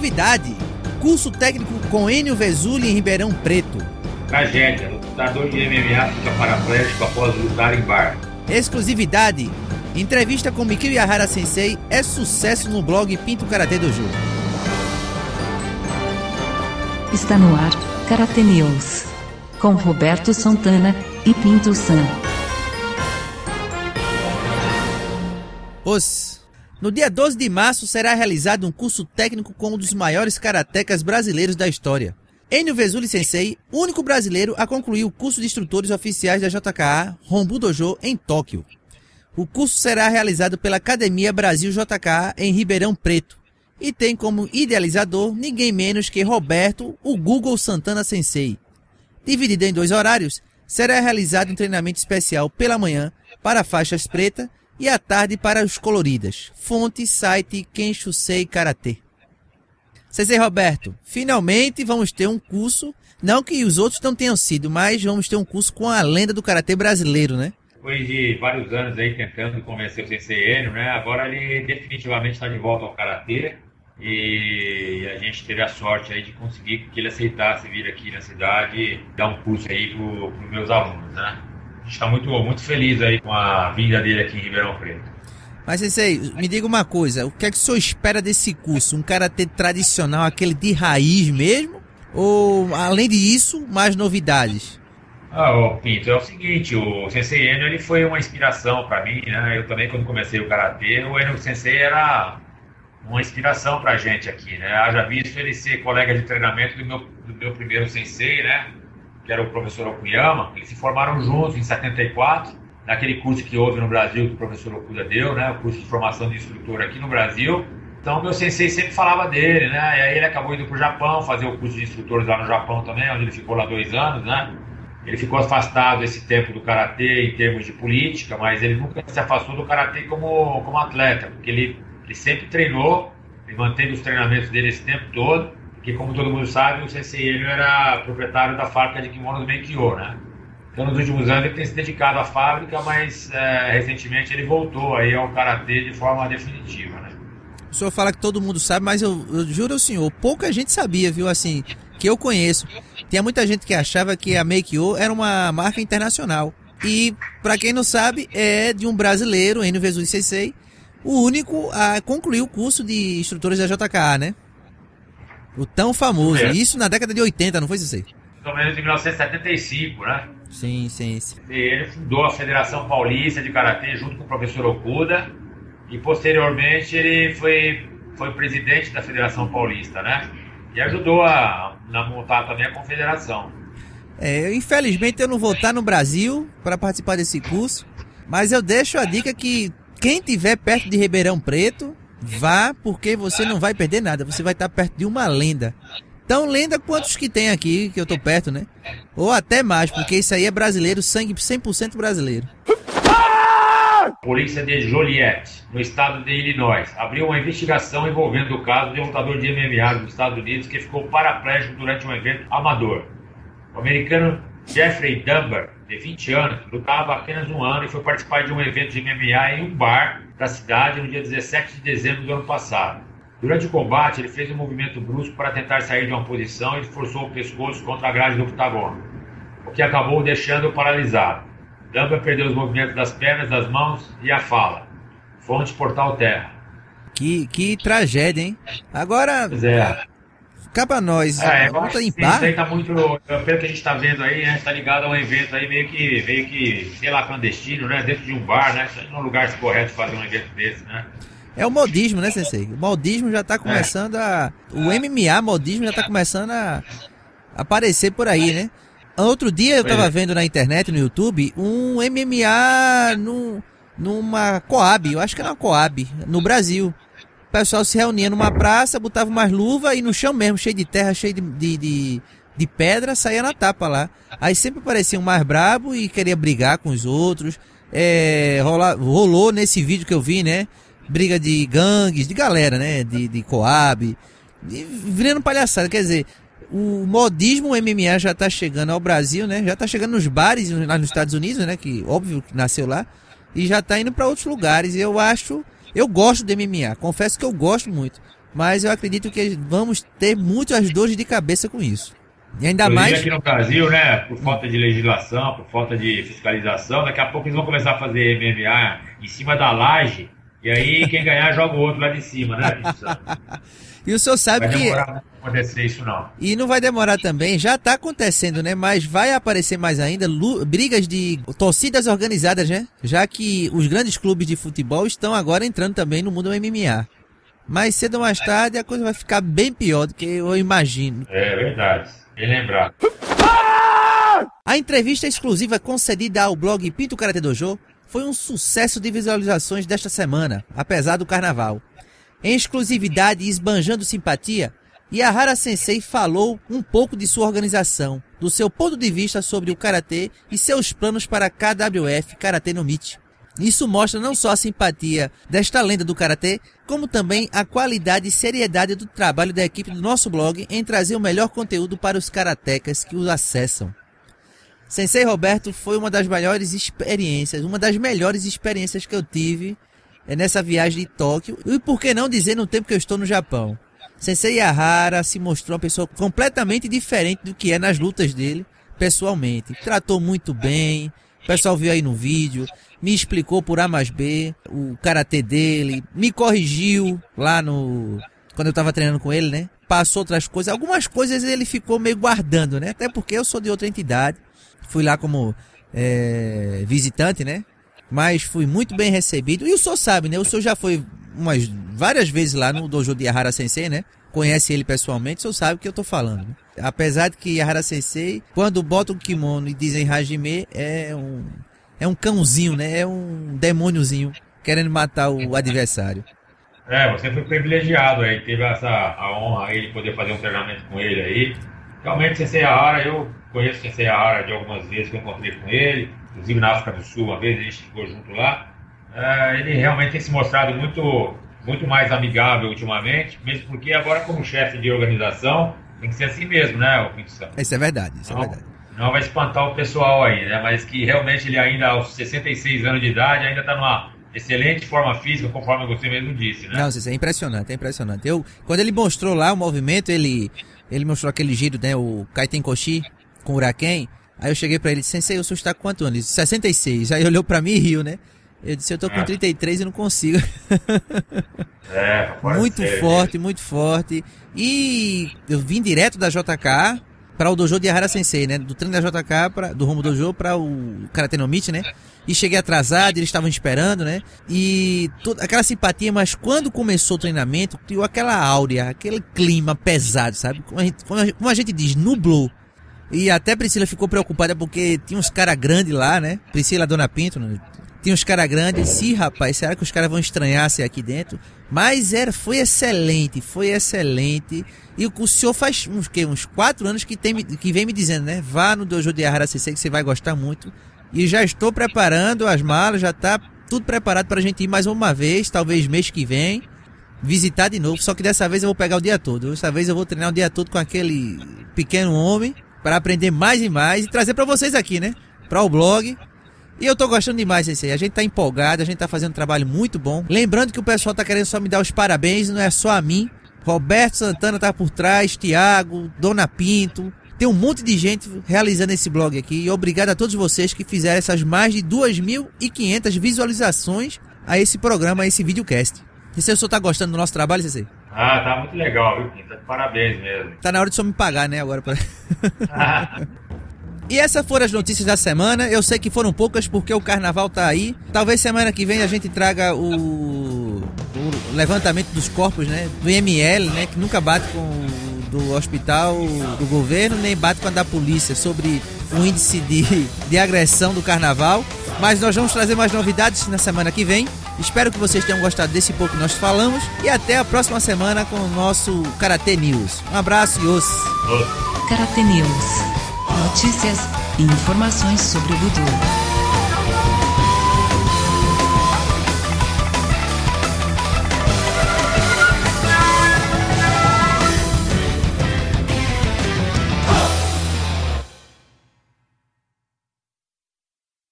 Novidade: curso técnico com Enio Vesuli em Ribeirão Preto. Tragédia: lutador de MMA fica paraplégico após lutar em bar. Exclusividade: entrevista com Mikio Yahara Sensei é sucesso no blog Pinto Karate Dojo. Está no ar, Karate News. Com Roberto Santana e Pinto San. Os. No dia 12 de março será realizado um curso técnico com um dos maiores karatecas brasileiros da história. Enio Vesuli Sensei, único brasileiro a concluir o curso de instrutores oficiais da JKA Rombu Dojo em Tóquio. O curso será realizado pela Academia Brasil JKA em Ribeirão Preto e tem como idealizador ninguém menos que Roberto, o Google Santana Sensei. Dividido em dois horários, será realizado um treinamento especial pela manhã para faixas preta e à tarde para os coloridas. Fonte, site Kenshusei Karatê. Sensei Roberto, finalmente vamos ter um curso, não que os outros não tenham sido, mas vamos ter um curso com a lenda do Karatê brasileiro, né? Depois de vários anos aí tentando convencer o Sensei Enio, né? Agora ele definitivamente está de volta ao Karatê e a gente teve a sorte aí de conseguir que ele aceitasse vir aqui na cidade dar um curso aí para os meus alunos, né? A gente está muito, muito feliz aí com a vinda dele aqui em Ribeirão Preto. Mas, Sensei, me diga uma coisa, o que é que o senhor espera desse curso? Um karatê tradicional, aquele de raiz mesmo? Ou, além disso, mais novidades? Ah, ô, Pinto, é o seguinte, o Sensei Enio ele foi uma inspiração para mim, né? Eu também, quando comecei o karatê, o Enio Sensei era uma inspiração para a gente aqui, né? Haja visto ele ser colega de treinamento do meu, do meu primeiro sensei, né? Que era o professor Okuyama. Eles se formaram juntos em 74, naquele curso que houve no Brasil que o professor Okuda deu, né? O curso de formação de instrutor aqui no Brasil. Então, meu sensei sempre falava dele, né? E aí ele acabou indo para o Japão, fazer o curso de instrutores lá no Japão também, onde ele ficou lá dois anos, né? Ele ficou afastado esse tempo do karatê em termos de política, mas ele nunca se afastou do karatê como, como atleta, porque ele ele sempre treinou, ele manteve os treinamentos dele esse tempo todo, porque como todo mundo sabe, o ele era proprietário da fábrica de kimonos Meikyo, né? Então nos últimos anos ele tem se dedicado à fábrica, mas é, recentemente ele voltou aí ao Karatê de forma definitiva, né? O senhor fala que todo mundo sabe, mas eu, eu juro ao senhor, pouca gente sabia, viu, assim, que eu conheço. Tinha muita gente que achava que a Meikyo era uma marca internacional. E, para quem não sabe, é de um brasileiro, Enio Vesuli Sensei, o único a concluir o curso de instrutores da JKA, né? O tão famoso. É. Isso na década de 80, não foi isso aí? Ou menos em 1975, né? Sim, sim, sim. Ele fundou a Federação Paulista de Karatê junto com o professor Okuda e posteriormente ele foi, foi presidente da Federação Paulista, né? E ajudou a, a montar também a confederação. É, infelizmente eu não vou estar no Brasil para participar desse curso, mas eu deixo a dica que quem tiver perto de Ribeirão Preto, vá, porque você não vai perder nada. Você vai estar perto de uma lenda. Tão lenda quantos que tem aqui, que eu tô perto, né? Ou até mais, porque isso aí é brasileiro, sangue 100% brasileiro. Polícia de Joliet, no estado de Illinois, abriu uma investigação envolvendo o caso de um lutador de MMA dos Estados Unidos que ficou paraplégico durante um evento amador. O americano Jeffrey Dunbar, de 20 anos, lutava apenas um ano e foi participar de um evento de MMA em um bar da cidade no dia 17 de dezembro do ano passado. Durante o combate, ele fez um movimento brusco para tentar sair de uma posição e forçou o pescoço contra a grade do octagono, o que acabou o deixando paralisado. Dunbar perdeu os movimentos das pernas, das mãos e a fala. Fonte Portal Terra. Que, que tragédia, hein? Agora, é. Pra nós, é, a luta em. Isso aí tá muito. Pelo que a gente tá vendo aí, né? Tá ligado a um evento aí meio que, meio que, sei lá, clandestino, né? Dentro de um bar, né? Isso não é um lugar correto fazer um evento desse, né? É o modismo, né, Sensei? O modismo já tá começando é. a. O MMA modismo já tá começando a aparecer por aí, né? Outro dia eu tava é. vendo na internet, no YouTube, um MMA num, numa Coab, eu acho que era uma Coab, no Brasil. O pessoal se reunia numa praça, botava umas luvas e no chão mesmo, cheio de terra, cheio de, de, de, de pedra, saía na tapa lá. Aí sempre parecia um mais brabo e queria brigar com os outros. É, rola, rolou nesse vídeo que eu vi, né? Briga de gangues, de galera, né? De, de Coab. Virando palhaçada. Quer dizer, o modismo MMA já tá chegando ao Brasil, né? Já tá chegando nos bares lá nos Estados Unidos, né? Que óbvio que nasceu lá. E já tá indo para outros lugares. E eu acho eu gosto de MMA, confesso que eu gosto muito. mas eu acredito que vamos ter muitas dores de cabeça com isso. E ainda Inclusive mais. aqui no Brasil, né, por falta de legislação, por falta de fiscalização, daqui a pouco eles vão começar a fazer MMA em cima da laje, e aí quem ganhar joga o outro lá de cima, né? E o senhor sabe Vai que. demorar acontecer isso não. E não vai demorar também, já tá acontecendo, né? Mas vai aparecer mais ainda brigas de torcidas organizadas, né? Já que os grandes clubes de futebol estão agora entrando também no mundo MMA. Mais cedo ou mais tarde a coisa vai ficar bem pior do que eu imagino. É verdade. Bem lembrado. A entrevista exclusiva concedida ao blog Pinto Karate Dojo foi um sucesso de visualizações desta semana, apesar do carnaval. Em exclusividade e esbanjando simpatia, Yahara Sensei falou um pouco de sua organização, do seu ponto de vista sobre o karatê e seus planos para a KWF Karate no Meet. Isso mostra não só a simpatia desta lenda do karatê, como também a qualidade e seriedade do trabalho da equipe do nosso blog em trazer o melhor conteúdo para os karatecas que os acessam. Sensei Roberto foi uma das maiores experiências, uma das melhores experiências que eu tive é nessa viagem de Tóquio. E por que não dizer no tempo que eu estou no Japão? Sensei Yahara se mostrou uma pessoa completamente diferente do que é nas lutas dele, pessoalmente. Tratou muito bem, o pessoal viu aí no vídeo, me explicou por A mais B o karatê dele, me corrigiu lá no. quando eu tava treinando com ele, né? Passou outras coisas. Algumas coisas ele ficou meio guardando, né? Até porque eu sou de outra entidade. Fui lá como é, visitante, né? Mas fui muito bem recebido. E o senhor sabe, né? O senhor já foi umas várias vezes lá no dojo de Yahara Sensei, né? Conhece ele pessoalmente, o senhor sabe o que eu tô falando. Né? Apesar de que Yahara Sensei, quando bota um kimono e dizem Hajime, é um é um cãozinho, né? É um demôniozinho querendo matar o adversário. É, você foi privilegiado aí, teve essa a honra aí de poder fazer um treinamento com ele aí. Realmente, Sensei Ahara, eu conheço Sensei Ahara de algumas vezes que eu encontrei com ele, inclusive na África do Sul, uma vez a gente ficou junto lá. É, ele realmente tem se mostrado muito, muito mais amigável ultimamente, mesmo porque agora como chefe de organização tem que ser assim mesmo, né, o Pinto? Isso é verdade, isso Não, é verdade. não vai espantar o pessoal aí, né? Mas que realmente ele ainda aos 66 anos de idade ainda está numa excelente forma física, conforme você mesmo disse, né? Não, isso é impressionante, é impressionante. Eu, quando ele mostrou lá o movimento, ele, ele mostrou aquele giro, né, o Kaiten Koshi com o Uraken. Aí eu cheguei pra ele e disse, Sensei, o senhor está com quanto anos? Ele disse, 66. Aí olhou pra mim e riu, né? Eu disse, eu tô com É. 33 e não consigo. É, muito ser, forte, muito forte. E eu vim direto da JK para o dojo de Yahara Sensei, né? Do treino da JK, pra, do Rumo Dojo para o Karate no Meet, né? E cheguei atrasado, eles estavam esperando, né? E toda aquela simpatia, mas quando começou o treinamento, tinha aquela áurea, aquele clima pesado, sabe? Como a gente, como a gente- como a gente diz, nublou. E até Priscila ficou preocupada porque tinha uns caras grandes lá, né? Priscila Dona Pinto, né? Tinha uns caras grandes. Sim, rapaz, será que os caras vão estranhar ser aqui dentro? Mas era, foi excelente, foi excelente. E o, o senhor faz uns, que, uns quatro anos que, tem, que vem me dizendo, né? Vá no Dojo de Ahara CC que você vai gostar muito. E já estou preparando as malas, já tá tudo preparado pra gente ir mais uma vez, talvez mês que vem visitar de novo, só que dessa vez eu vou pegar o dia todo. Dessa vez eu vou treinar o dia todo com aquele pequeno homem para aprender mais e mais e trazer para vocês aqui, né? Para o blog. E eu tô gostando demais aí. A gente tá empolgado, a gente tá fazendo um trabalho muito bom. Lembrando que o pessoal tá querendo só me dar os parabéns, não é só a mim. Roberto Santana tá por trás, Tiago, Dona Pinto. Tem um monte de gente realizando esse blog aqui. E obrigado a todos vocês que fizeram essas mais de 2.500 visualizações a esse programa, a esse videocast. E se o senhor tá gostando do nosso trabalho, Cecê? Ah, tá muito legal, viu, Pinto? Parabéns mesmo. Tá na hora de só me pagar, né, agora. Pra... e essas foram as notícias da semana. Eu sei que foram poucas porque o carnaval tá aí. Talvez semana que vem a gente traga o, o levantamento dos corpos, né, do IML, né, que nunca bate com o do hospital do governo, nem bate com a da polícia sobre o índice de, de agressão do carnaval. Mas nós vamos trazer mais novidades na semana que vem. Espero que vocês tenham gostado desse pouco que nós falamos. E até a próxima semana com o nosso Karate News. Um abraço e os. Karate News. Notícias e informações sobre o Budo.